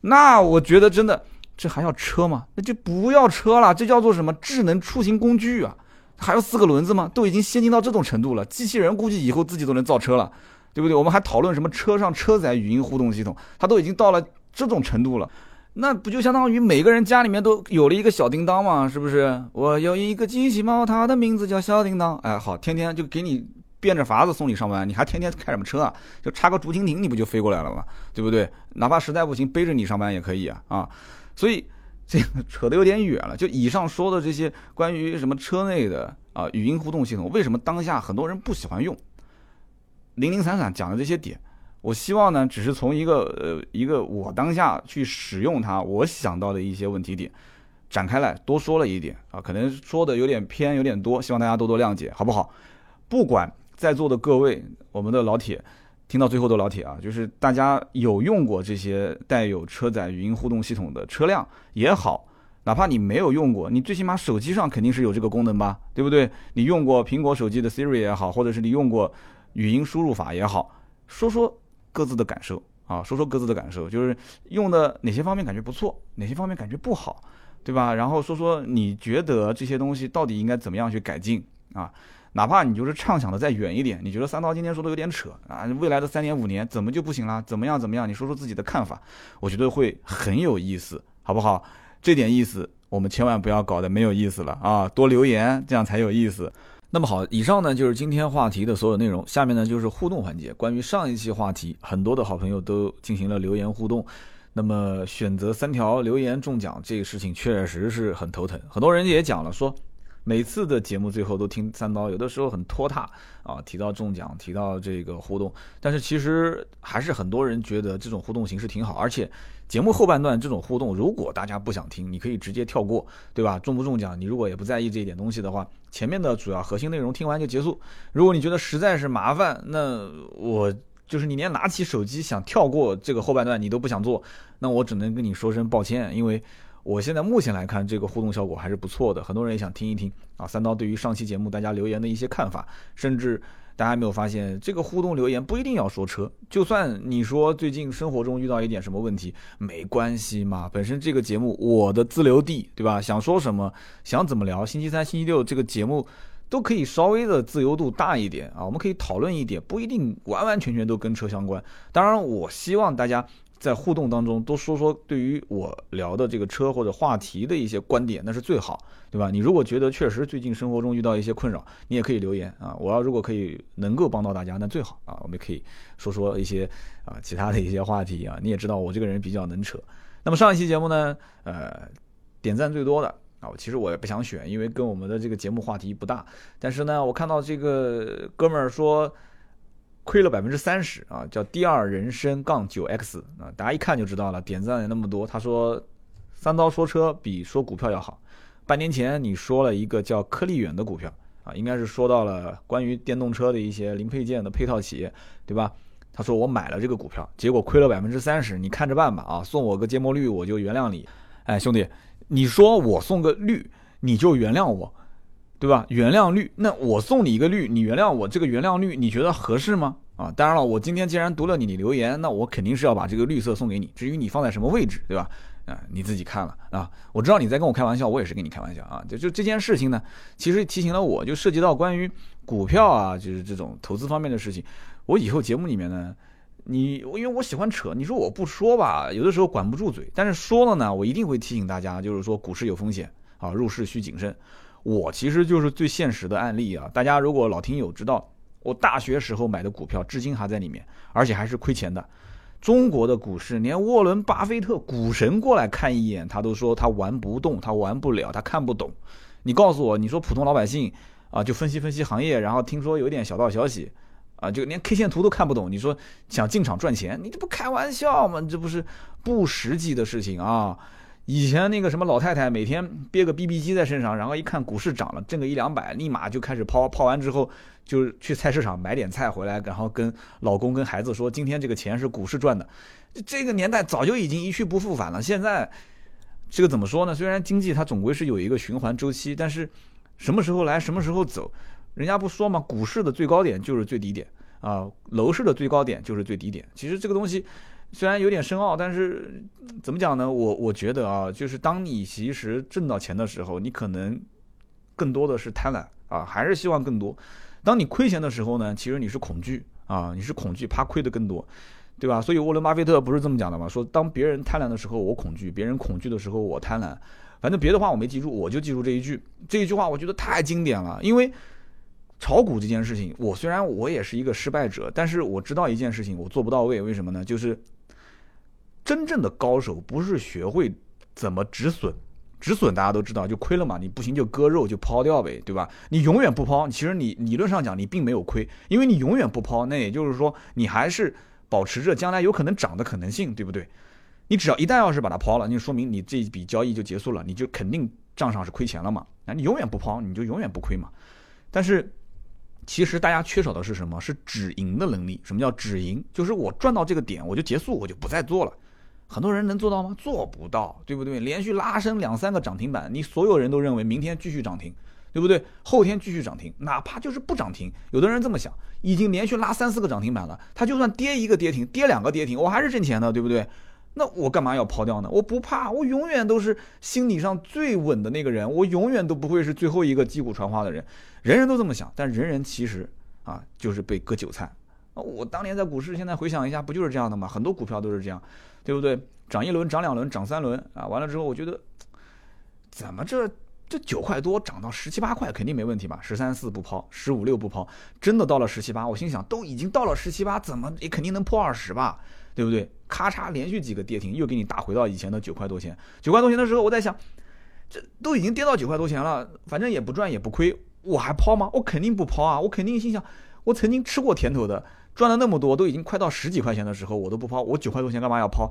那我觉得真的，这还要车吗？那就不要车了，这叫做什么智能出行工具啊？还要四个轮子吗？都已经先进到这种程度了，机器人估计以后自己都能造车了，对不对？我们还讨论什么车上车载语音互动系统，它都已经到了这种程度了。那不就相当于每个人家里面都有了一个小叮当吗？是不是？我有一个机器猫，它的名字叫小叮当。哎，好，天天就给你变着法子送你上班，你还天天开什么车啊？就插个竹蜻蜓，你不就飞过来了吗？对不对？哪怕实在不行，背着你上班也可以啊啊！所以这个扯得有点远了。就以上说的这些关于什么车内的啊语音互动系统，为什么当下很多人不喜欢用？零零散散讲的这些点。我希望呢，只是从一个呃一个我当下去使用它，我想到的一些问题点展开来多说了一点啊，可能说的有点偏，有点多，希望大家多多谅解，好不好？不管在座的各位，我们的老铁，听到最后的老铁啊，就是大家有用过这些带有车载语音互动系统的车辆也好，哪怕你没有用过，你最起码手机上肯定是有这个功能吧，对不对？你用过苹果手机的 Siri 也好，或者是你用过语音输入法也好，说说。各自的感受啊，说说各自的感受，就是用的哪些方面感觉不错，哪些方面感觉不好，对吧？然后说说你觉得这些东西到底应该怎么样去改进啊？哪怕你就是畅想的再远一点，你觉得三刀今天说的有点扯啊？未来的三年五年怎么就不行了？怎么样怎么样？你说说自己的看法，我觉得会很有意思，好不好？这点意思我们千万不要搞得没有意思了啊！多留言，这样才有意思。那么好，以上呢就是今天话题的所有内容。下面呢就是互动环节。关于上一期话题，很多的好朋友都进行了留言互动。那么选择三条留言中奖这个事情确实是很头疼。很多人也讲了，说每次的节目最后都听三刀，有的时候很拖沓啊。提到中奖，提到这个互动，但是其实还是很多人觉得这种互动形式挺好，而且。节目后半段这种互动，如果大家不想听，你可以直接跳过，对吧？中不中奖，你如果也不在意这一点东西的话，前面的主要核心内容听完就结束。如果你觉得实在是麻烦，那我就是你连拿起手机想跳过这个后半段你都不想做，那我只能跟你说声抱歉，因为我现在目前来看这个互动效果还是不错的，很多人也想听一听啊。三刀对于上期节目大家留言的一些看法，甚至。大家没有发现，这个互动留言不一定要说车，就算你说最近生活中遇到一点什么问题，没关系嘛。本身这个节目我的自留地，对吧？想说什么，想怎么聊，星期三、星期六这个节目都可以稍微的自由度大一点啊。我们可以讨论一点，不一定完完全全都跟车相关。当然，我希望大家。在互动当中多说说对于我聊的这个车或者话题的一些观点，那是最好，对吧？你如果觉得确实最近生活中遇到一些困扰，你也可以留言啊。我要如果可以能够帮到大家，那最好啊。我们可以说说一些啊其他的一些话题啊。你也知道我这个人比较能扯。那么上一期节目呢，呃，点赞最多的啊，其实我也不想选，因为跟我们的这个节目话题不大。但是呢，我看到这个哥们儿说。亏了百分之三十啊，叫第二人生杠九 X 啊，大家一看就知道了，点赞也那么多。他说三刀说车比说股票要好。半年前你说了一个叫科力远的股票啊，应该是说到了关于电动车的一些零配件的配套企业，对吧？他说我买了这个股票，结果亏了百分之三十，你看着办吧啊，送我个芥末绿我就原谅你。哎，兄弟，你说我送个绿你就原谅我？对吧？原谅率，那我送你一个绿，你原谅我这个原谅率，你觉得合适吗？啊，当然了，我今天既然读了你的留言，那我肯定是要把这个绿色送给你。至于你放在什么位置，对吧？啊，你自己看了啊。我知道你在跟我开玩笑，我也是跟你开玩笑啊。就就这件事情呢，其实提醒了我，就涉及到关于股票啊，就是这种投资方面的事情。我以后节目里面呢，你因为我喜欢扯，你说我不说吧，有的时候管不住嘴。但是说了呢，我一定会提醒大家，就是说股市有风险啊，入市需谨慎。我其实就是最现实的案例啊！大家如果老听友知道，我大学时候买的股票至今还在里面，而且还是亏钱的。中国的股市，连沃伦·巴菲特股神过来看一眼，他都说他玩不动，他玩不了，他看不懂。你告诉我，你说普通老百姓啊，就分析分析行业，然后听说有点小道消息啊，就连 K 线图都看不懂，你说想进场赚钱，你这不开玩笑吗？这不是不实际的事情啊！以前那个什么老太太每天憋个 BB 机在身上，然后一看股市涨了，挣个一两百，立马就开始抛，抛完之后就去菜市场买点菜回来，然后跟老公跟孩子说，今天这个钱是股市赚的。这个年代早就已经一去不复返了。现在这个怎么说呢？虽然经济它总归是有一个循环周期，但是什么时候来什么时候走，人家不说嘛，股市的最高点就是最低点啊，楼市的最高点就是最低点。其实这个东西。虽然有点深奥，但是怎么讲呢？我我觉得啊，就是当你其实挣到钱的时候，你可能更多的是贪婪啊，还是希望更多。当你亏钱的时候呢，其实你是恐惧啊，你是恐惧，怕亏的更多。对吧？所以沃伦巴菲特不是这么讲的吗？说当别人贪婪的时候，我恐惧；别人恐惧的时候，我贪婪。反正别的话我没记住，我就记住这一句。这一句话我觉得太经典了。因为炒股这件事情，我虽然我也是一个失败者，但是我知道一件事情我做不到位。为什么呢？就是真正的高手不是学会怎么止损，止损大家都知道就亏了嘛，你不行就割肉就抛掉呗，对吧？你永远不抛，其实你理论上讲你并没有亏，因为你永远不抛，那也就是说你还是。保持着将来有可能涨的可能性，对不对？你只要一旦要是把它抛了，那就说明你这一笔交易就结束了，你就肯定账上是亏钱了嘛。那你永远不抛，你就永远不亏嘛。但是其实大家缺少的是什么？是止盈的能力。什么叫止盈？就是我赚到这个点我就结束，我就不再做了。很多人能做到吗？做不到，对不对？连续拉升两三个涨停板，你所有人都认为明天继续涨停。对不对？后天继续涨停，哪怕就是不涨停，有的人这么想，已经连续拉三四个涨停板了，他就算跌一个跌停，跌两个跌停，我还是挣钱的，对不对？那我干嘛要抛掉呢？我不怕，我永远都是心理上最稳的那个人，我永远都不会是最后一个击鼓传花的人。人人都这么想，但人人其实啊，就是被割韭菜。我当年在股市，现在回想一下，不就是这样的吗？很多股票都是这样，对不对？涨一轮，涨两轮，涨三轮啊，完了之后，我觉得怎么这？这九块多涨到十七八块肯定没问题吧？十三四不抛，十五六不抛，真的到了十七八，我心想都已经到了十七八，怎么也肯定能破二十吧？对不对？咔嚓，连续几个跌停，又给你打回到以前的九块多钱。九块多钱的时候，我在想，这都已经跌到九块多钱了，反正也不赚也不亏，我还抛吗？我肯定不抛啊！我肯定心想，我曾经吃过甜头的，赚了那么多，都已经快到十几块钱的时候，我都不抛，我九块多钱干嘛要抛？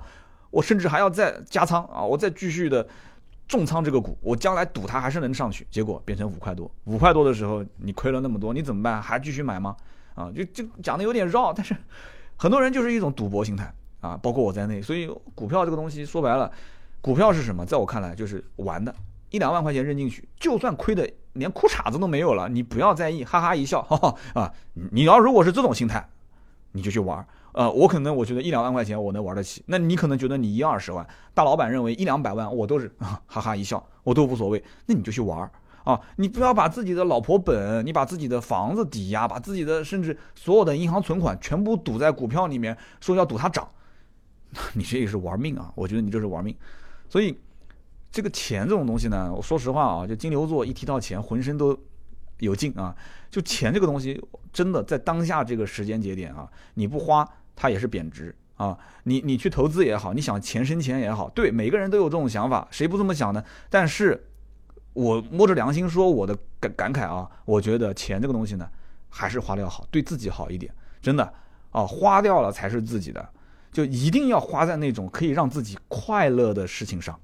我甚至还要再加仓啊！我再继续的。重仓这个股，我将来赌它还是能上去，结果变成五块多，五块多的时候你亏了那么多，你怎么办？还继续买吗？啊，就就讲的有点绕，但是很多人就是一种赌博心态啊，包括我在内。所以股票这个东西说白了，股票是什么？在我看来就是玩的，一两万块钱扔进去，就算亏的连裤衩子都没有了，你不要在意，哈哈一笑，哈哈啊，你要如果是这种心态，你就去玩。呃，我可能我觉得一两万块钱我能玩得起，那你可能觉得你一二十万，大老板认为一两百万我都是 *laughs* 哈哈一笑，我都无所谓，那你就去玩啊！你不要把自己的老婆本，你把自己的房子抵押，把自己的甚至所有的银行存款全部赌在股票里面，说要赌它涨，*laughs* 你这也是玩命啊！我觉得你这是玩命。所以这个钱这种东西呢，我说实话啊，就金牛座一提到钱，浑身都有劲啊！就钱这个东西，真的在当下这个时间节点啊，你不花。它也是贬值啊！你你去投资也好，你想钱生钱也好，对每个人都有这种想法，谁不这么想呢？但是，我摸着良心说我的感感慨啊，我觉得钱这个东西呢，还是花掉好，对自己好一点，真的啊，花掉了才是自己的，就一定要花在那种可以让自己快乐的事情上。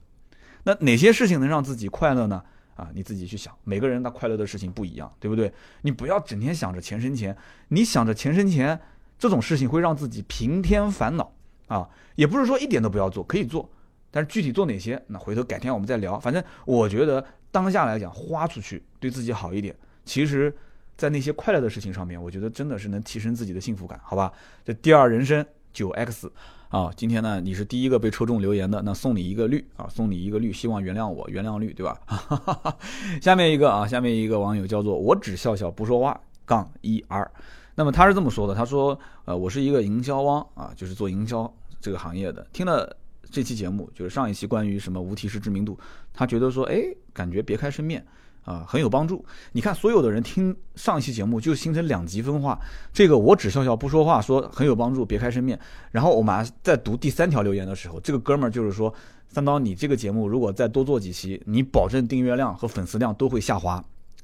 那哪些事情能让自己快乐呢？啊，你自己去想，每个人他快乐的事情不一样，对不对？你不要整天想着钱生钱，你想着钱生钱。这种事情会让自己平添烦恼啊，也不是说一点都不要做，可以做，但是具体做哪些，那回头改天我们再聊。反正我觉得当下来讲，花出去对自己好一点。其实，在那些快乐的事情上面，我觉得真的是能提升自己的幸福感，好吧？这第二人生九 X 啊，今天呢你是第一个被抽中留言的，那送你一个绿啊，送你一个绿，希望原谅我，原谅绿，对吧？哈哈哈下面一个啊，下面一个网友叫做我只笑笑不说话杠一 R。那么他是这么说的，他说，呃，我是一个营销汪啊，就是做营销这个行业的。听了这期节目，就是上一期关于什么无提示知名度，他觉得说，哎，感觉别开生面啊，很有帮助。你看，所有的人听上一期节目就形成两极分化。这个我只笑笑不说话，说很有帮助，别开生面。然后我们在读第三条留言的时候，这个哥们儿就是说，三刀，你这个节目如果再多做几期，你保证订阅量和粉丝量都会下滑。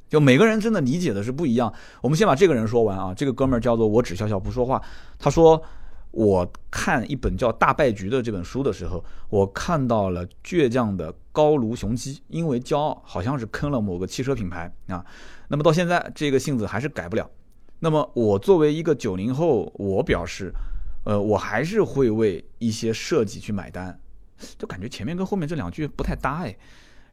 就每个人真的理解的是不一样。我们先把这个人说完啊，这个哥们儿叫做我只笑笑不说话。他说，我看一本叫《大败局》的这本书的时候，我看到了倔强的高卢雄鸡，因为骄傲，好像是坑了某个汽车品牌啊。那么到现在这个性子还是改不了。那么我作为一个九零后，我表示，呃，我还是会为一些设计去买单。就感觉前面跟后面这两句不太搭哎。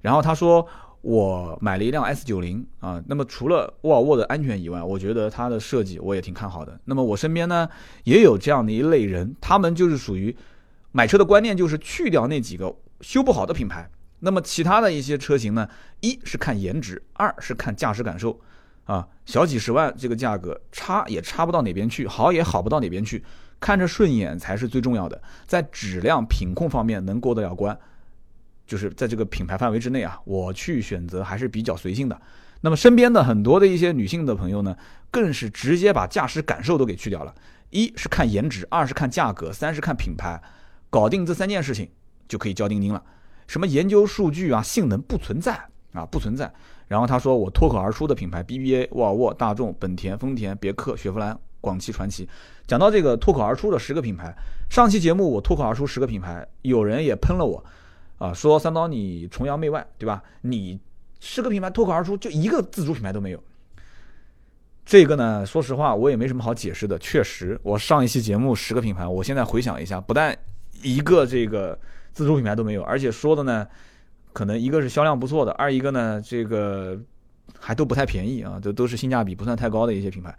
然后他说。我买了一辆 S 九零啊，那么除了沃尔沃的安全以外，我觉得它的设计我也挺看好的。那么我身边呢也有这样的一类人，他们就是属于买车的观念就是去掉那几个修不好的品牌，那么其他的一些车型呢，一是看颜值，二是看驾驶感受，啊，小几十万这个价格差也差不到哪边去，好也好不到哪边去，看着顺眼才是最重要的，在质量品控方面能过得了关，就是在这个品牌范围之内啊，我去选择还是比较随性的。那么身边的很多的一些女性的朋友呢，更是直接把驾驶感受都给去掉了，一是看颜值，二是看价格，三是看品牌，搞定这三件事情就可以交定金了。什么研究数据啊，性能不存在啊，不存在。然后他说我脱口而出的品牌，BBA、沃尔沃、大众、本田、丰田、别克、雪佛兰、广汽传祺。讲到这个脱口而出的十个品牌，上期节目我脱口而出十个品牌，有人也喷了我，啊，说三刀你崇洋媚外，对吧？你十个品牌脱口而出就一个自主品牌都没有。这个呢，说实话我也没什么好解释的。确实，我上一期节目十个品牌，我现在回想一下，不但一个这个自主品牌都没有，而且说的呢。可能一个是销量不错的，二一个呢，这个还都不太便宜啊，都都是性价比不算太高的一些品牌。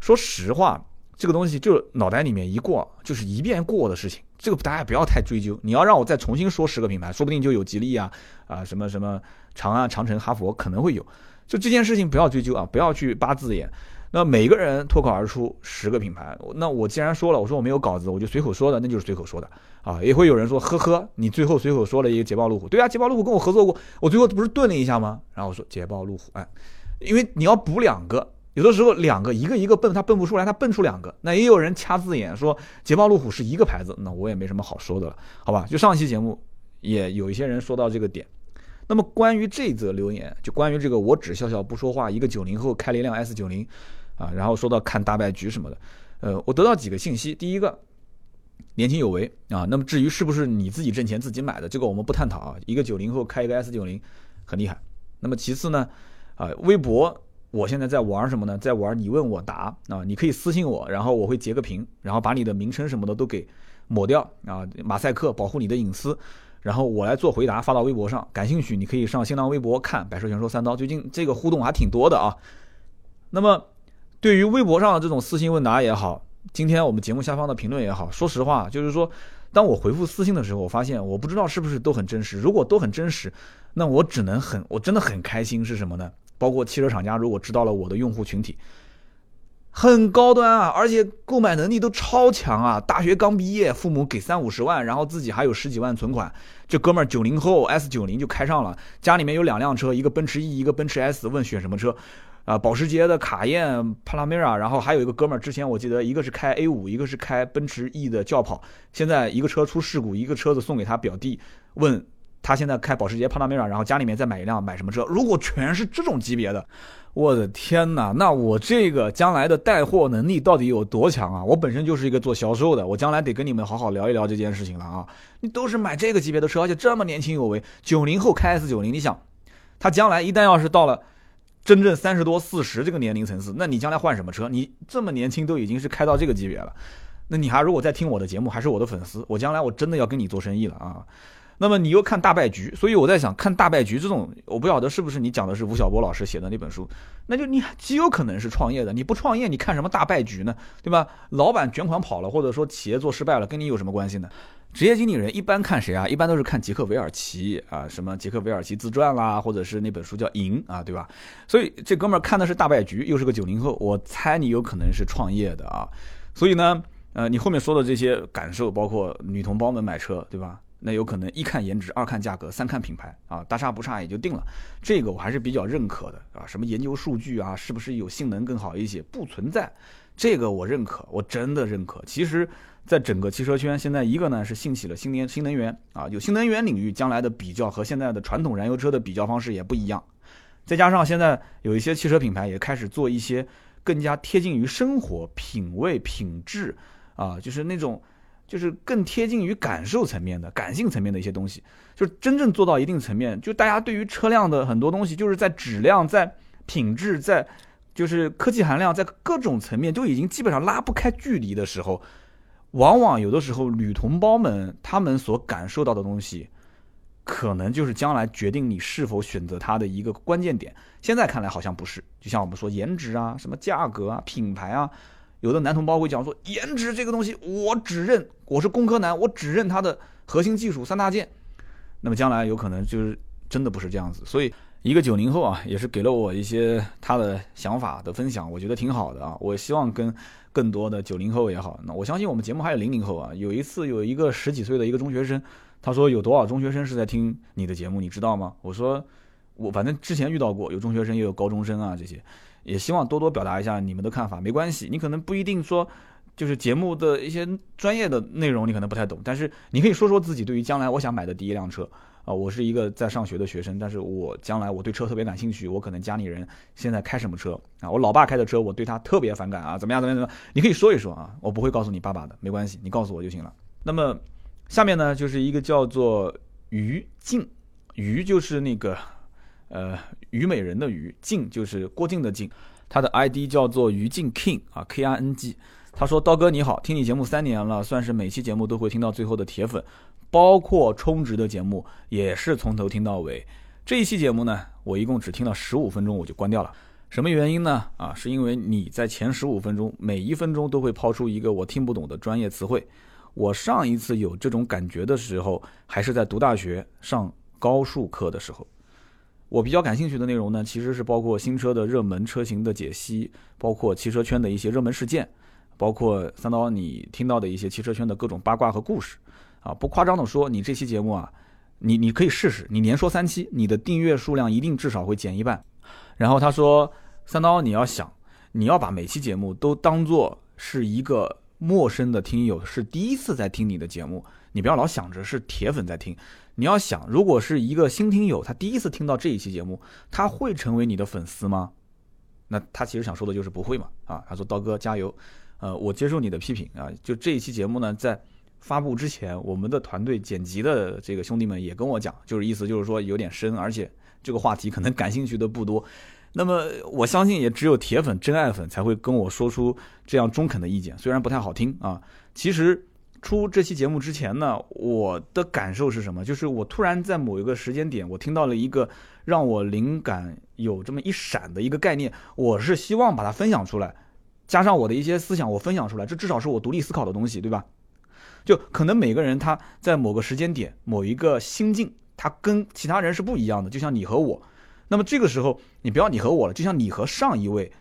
说实话，这个东西就脑袋里面一过，就是一遍过的事情，这个大家不要太追究。你要让我再重新说十个品牌，说不定就有吉利啊啊什么什么长安、长城、哈佛可能会有。就这件事情不要追究啊，不要去扒字眼。那每个人脱口而出十个品牌，那我既然说了，我说我没有稿子，我就随口说的，那就是随口说的啊。也会有人说，呵呵，你最后随口说了一个捷豹路虎，对啊，捷豹路虎跟我合作过，我最后不是顿了一下吗？然后我说捷豹路虎，哎，因为你要补两个，有的时候两个一个一个蹦，他蹦不出来，他蹦出两个，那也有人掐字眼说捷豹路虎是一个牌子，那我也没什么好说的了，好吧？就上期节目也有一些人说到这个点，那么关于这则留言，就关于这个我只笑笑不说话，一个九零后开了一辆 S 九零。啊，然后说到看大败局什么的，呃，我得到几个信息。第一个，年轻有为啊。那么至于是不是你自己挣钱自己买的，这个我们不探讨啊。一个九零后开一个 S 九零，很厉害。那么其次呢，啊，微博我现在在玩什么呢？在玩你问我答啊。你可以私信我，然后我会截个屏，然后把你的名称什么的都给抹掉啊，马赛克保护你的隐私。然后我来做回答发到微博上。感兴趣你可以上新浪微博看《百车全说三刀》，最近这个互动还挺多的啊。那么。对于微博上的这种私信问答也好，今天我们节目下方的评论也好，说实话，就是说，当我回复私信的时候，我发现我不知道是不是都很真实。如果都很真实，那我只能很，我真的很开心。是什么呢？包括汽车厂家如果知道了我的用户群体，很高端啊，而且购买能力都超强啊。大学刚毕业，父母给三五十万，然后自己还有十几万存款。这哥们儿九零后 S 九零就开上了，家里面有两辆车，一个奔驰 E，一个奔驰 S，问选什么车？啊，保时捷的卡宴、帕拉梅拉，然后还有一个哥们儿，之前我记得一个是开 A 五，一个是开奔驰 E 的轿跑。现在一个车出事故，一个车子送给他表弟，问他现在开保时捷帕拉梅拉，然后家里面再买一辆，买什么车？如果全是这种级别的，我的天哪！那我这个将来的带货能力到底有多强啊？我本身就是一个做销售的，我将来得跟你们好好聊一聊这件事情了啊！你都是买这个级别的车，而且这么年轻有为，九零后开 S 九零，你想，他将来一旦要是到了。真正三十多、四十这个年龄层次，那你将来换什么车？你这么年轻都已经是开到这个级别了，那你还如果再听我的节目，还是我的粉丝，我将来我真的要跟你做生意了啊！那么你又看大败局，所以我在想，看大败局这种，我不晓得是不是你讲的是吴晓波老师写的那本书，那就你极有可能是创业的，你不创业，你看什么大败局呢？对吧？老板卷款跑了，或者说企业做失败了，跟你有什么关系呢？职业经理人一般看谁啊？一般都是看杰克韦尔奇啊，什么杰克韦尔奇自传啦，或者是那本书叫《赢》啊，对吧？所以这哥们儿看的是大败局，又是个九零后，我猜你有可能是创业的啊。所以呢，呃，你后面说的这些感受，包括女同胞们买车，对吧？那有可能一看颜值，二看价格，三看品牌啊，大差不差也就定了。这个我还是比较认可的啊。什么研究数据啊，是不是有性能更好一些？不存在，这个我认可，我真的认可。其实。在整个汽车圈，现在一个呢是兴起了新年新能源啊，有新能源领域将来的比较和现在的传统燃油车的比较方式也不一样。再加上现在有一些汽车品牌也开始做一些更加贴近于生活品味品质啊，就是那种就是更贴近于感受层面的感性层面的一些东西，就真正做到一定层面，就大家对于车辆的很多东西，就是在质量、在品质、在就是科技含量，在各种层面都已经基本上拉不开距离的时候。往往有的时候，女同胞们她们所感受到的东西，可能就是将来决定你是否选择它的一个关键点。现在看来好像不是，就像我们说颜值啊、什么价格啊、品牌啊，有的男同胞会讲说颜值这个东西，我只认我是工科男，我只认它的核心技术三大件。那么将来有可能就是真的不是这样子。所以一个九零后啊，也是给了我一些他的想法的分享，我觉得挺好的啊。我希望跟。更多的九零后也好，那我相信我们节目还有零零后啊。有一次有一个十几岁的一个中学生，他说有多少中学生是在听你的节目，你知道吗？我说我反正之前遇到过，有中学生也有高中生啊，这些也希望多多表达一下你们的看法。没关系，你可能不一定说就是节目的一些专业的内容你可能不太懂，但是你可以说说自己对于将来我想买的第一辆车。啊，我是一个在上学的学生，但是我将来我对车特别感兴趣，我可能家里人现在开什么车啊？我老爸开的车，我对他特别反感啊，怎么样怎么样怎么样？你可以说一说啊，我不会告诉你爸爸的，没关系，你告诉我就行了。那么下面呢，就是一个叫做于静，于就是那个呃虞美人的虞，静就是郭靖的靖，他的 ID 叫做于静 King 啊，K I N G。他说刀哥你好，听你节目三年了，算是每期节目都会听到最后的铁粉。包括充值的节目也是从头听到尾。这一期节目呢，我一共只听了十五分钟，我就关掉了。什么原因呢？啊，是因为你在前十五分钟，每一分钟都会抛出一个我听不懂的专业词汇。我上一次有这种感觉的时候，还是在读大学上高数课的时候。我比较感兴趣的内容呢，其实是包括新车的热门车型的解析，包括汽车圈的一些热门事件，包括三刀你听到的一些汽车圈的各种八卦和故事。啊，不夸张的说，你这期节目啊，你你可以试试，你连说三期，你的订阅数量一定至少会减一半。然后他说，三刀你要想，你要把每期节目都当做是一个陌生的听友，是第一次在听你的节目，你不要老想着是铁粉在听，你要想，如果是一个新听友，他第一次听到这一期节目，他会成为你的粉丝吗？那他其实想说的就是不会嘛。啊，他说刀哥加油，呃，我接受你的批评啊，就这一期节目呢，在。发布之前，我们的团队剪辑的这个兄弟们也跟我讲，就是意思就是说有点深，而且这个话题可能感兴趣的不多。那么我相信也只有铁粉、真爱粉才会跟我说出这样中肯的意见，虽然不太好听啊。其实出这期节目之前呢，我的感受是什么？就是我突然在某一个时间点，我听到了一个让我灵感有这么一闪的一个概念，我是希望把它分享出来，加上我的一些思想，我分享出来，这至少是我独立思考的东西，对吧？就可能每个人他在某个时间点、某一个心境，他跟其他人是不一样的。就像你和我，那么这个时候你不要你和我了，就像你和上一位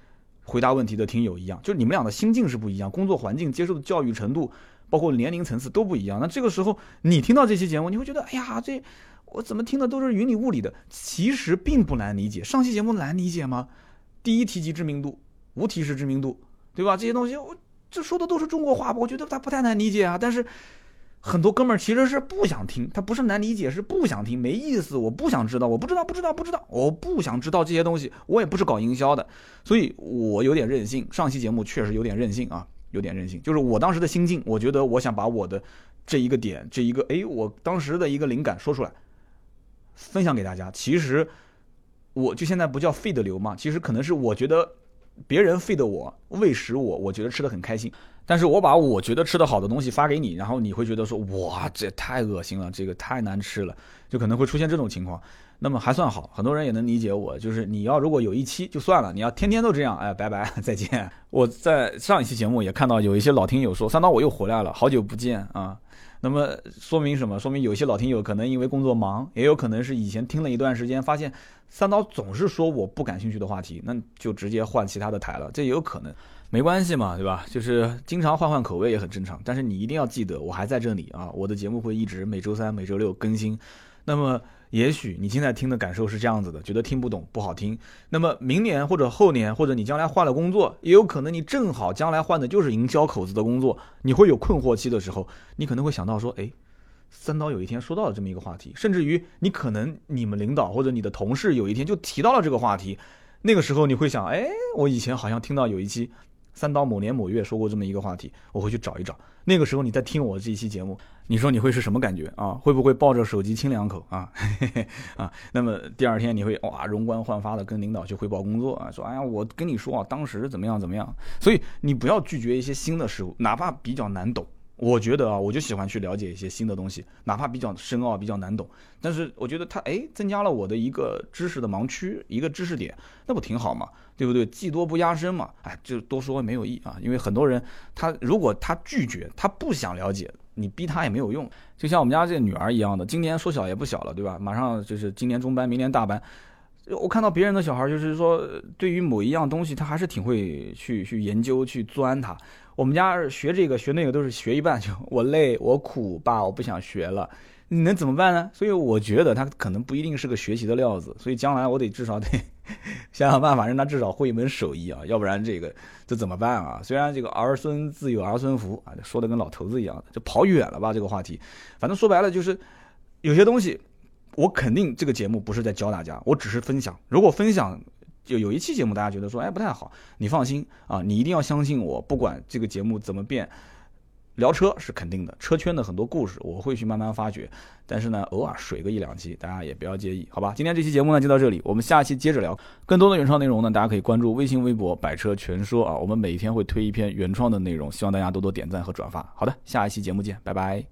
回答问题的听友一样，就你们俩的心境是不一样，工作环境、接受的教育程度，包括年龄层次都不一样。那这个时候你听到这期节目，你会觉得，哎呀，这我怎么听的都是云里雾里的？其实并不难理解。上期节目难理解吗？第一提及知名度，无提示知名度，对吧？这些东西我。这说的都是中国话，我觉得他不太难理解啊。但是很多哥们儿其实是不想听，他不是难理解，是不想听，没意思。我不想知道，我不知道，不知道，不知道，我不想知道这些东西。我也不是搞营销的，所以我有点任性。上期节目确实有点任性啊，有点任性。就是我当时的心境，我觉得我想把我的这一个点，这一个哎，我当时的一个灵感说出来，分享给大家。其实我就现在不叫费的流嘛，其实可能是我觉得。别人费的我喂食我，我觉得吃的很开心。但是我把我觉得吃的好的东西发给你，然后你会觉得说哇，这太恶心了，这个太难吃了，就可能会出现这种情况。那么还算好，很多人也能理解我。就是你要如果有一期就算了，你要天天都这样，哎，拜拜，再见。我在上一期节目也看到有一些老听友说，三刀我又回来了，好久不见啊。那么说明什么？说明有些老听友可能因为工作忙，也有可能是以前听了一段时间，发现三刀总是说我不感兴趣的话题，那就直接换其他的台了，这也有可能。没关系嘛，对吧？就是经常换换口味也很正常。但是你一定要记得，我还在这里啊，我的节目会一直每周三、每周六更新。那么。也许你现在听的感受是这样子的，觉得听不懂不好听。那么明年或者后年，或者你将来换了工作，也有可能你正好将来换的就是营销口子的工作，你会有困惑期的时候，你可能会想到说，哎，三刀有一天说到了这么一个话题，甚至于你可能你们领导或者你的同事有一天就提到了这个话题，那个时候你会想，哎，我以前好像听到有一期。三刀某年某月说过这么一个话题，我会去找一找。那个时候你在听我这一期节目，你说你会是什么感觉啊？会不会抱着手机亲两口啊？*laughs* 啊，那么第二天你会哇容光焕发的跟领导去汇报工作啊？说哎呀，我跟你说啊，当时怎么样怎么样？所以你不要拒绝一些新的事物，哪怕比较难懂。我觉得啊，我就喜欢去了解一些新的东西，哪怕比较深奥、比较难懂，但是我觉得它哎增加了我的一个知识的盲区，一个知识点，那不挺好吗？对不对？技多不压身嘛？哎，就多说没有意义啊，因为很多人他如果他拒绝，他不想了解，你逼他也没有用。就像我们家这女儿一样的，今年说小也不小了，对吧？马上就是今年中班，明年大班。我看到别人的小孩，就是说对于某一样东西，他还是挺会去去研究、去钻它。我们家学这个学那个都是学一半就 *laughs* 我累我苦爸我不想学了，你能怎么办呢？所以我觉得他可能不一定是个学习的料子，所以将来我得至少得 *laughs* 想想办法让他至少会一门手艺啊，要不然这个这怎么办啊？虽然这个儿孙自有儿孙福啊，说的跟老头子一样的，就跑远了吧这个话题。反正说白了就是有些东西，我肯定这个节目不是在教大家，我只是分享。如果分享。就有一期节目，大家觉得说，哎，不太好。你放心啊，你一定要相信我，不管这个节目怎么变，聊车是肯定的，车圈的很多故事我会去慢慢发掘。但是呢，偶尔水个一两期，大家也不要介意，好吧？今天这期节目呢就到这里，我们下期接着聊更多的原创内容呢，大家可以关注微信、微博“百车全说”啊，我们每天会推一篇原创的内容，希望大家多多点赞和转发。好的，下一期节目见，拜拜。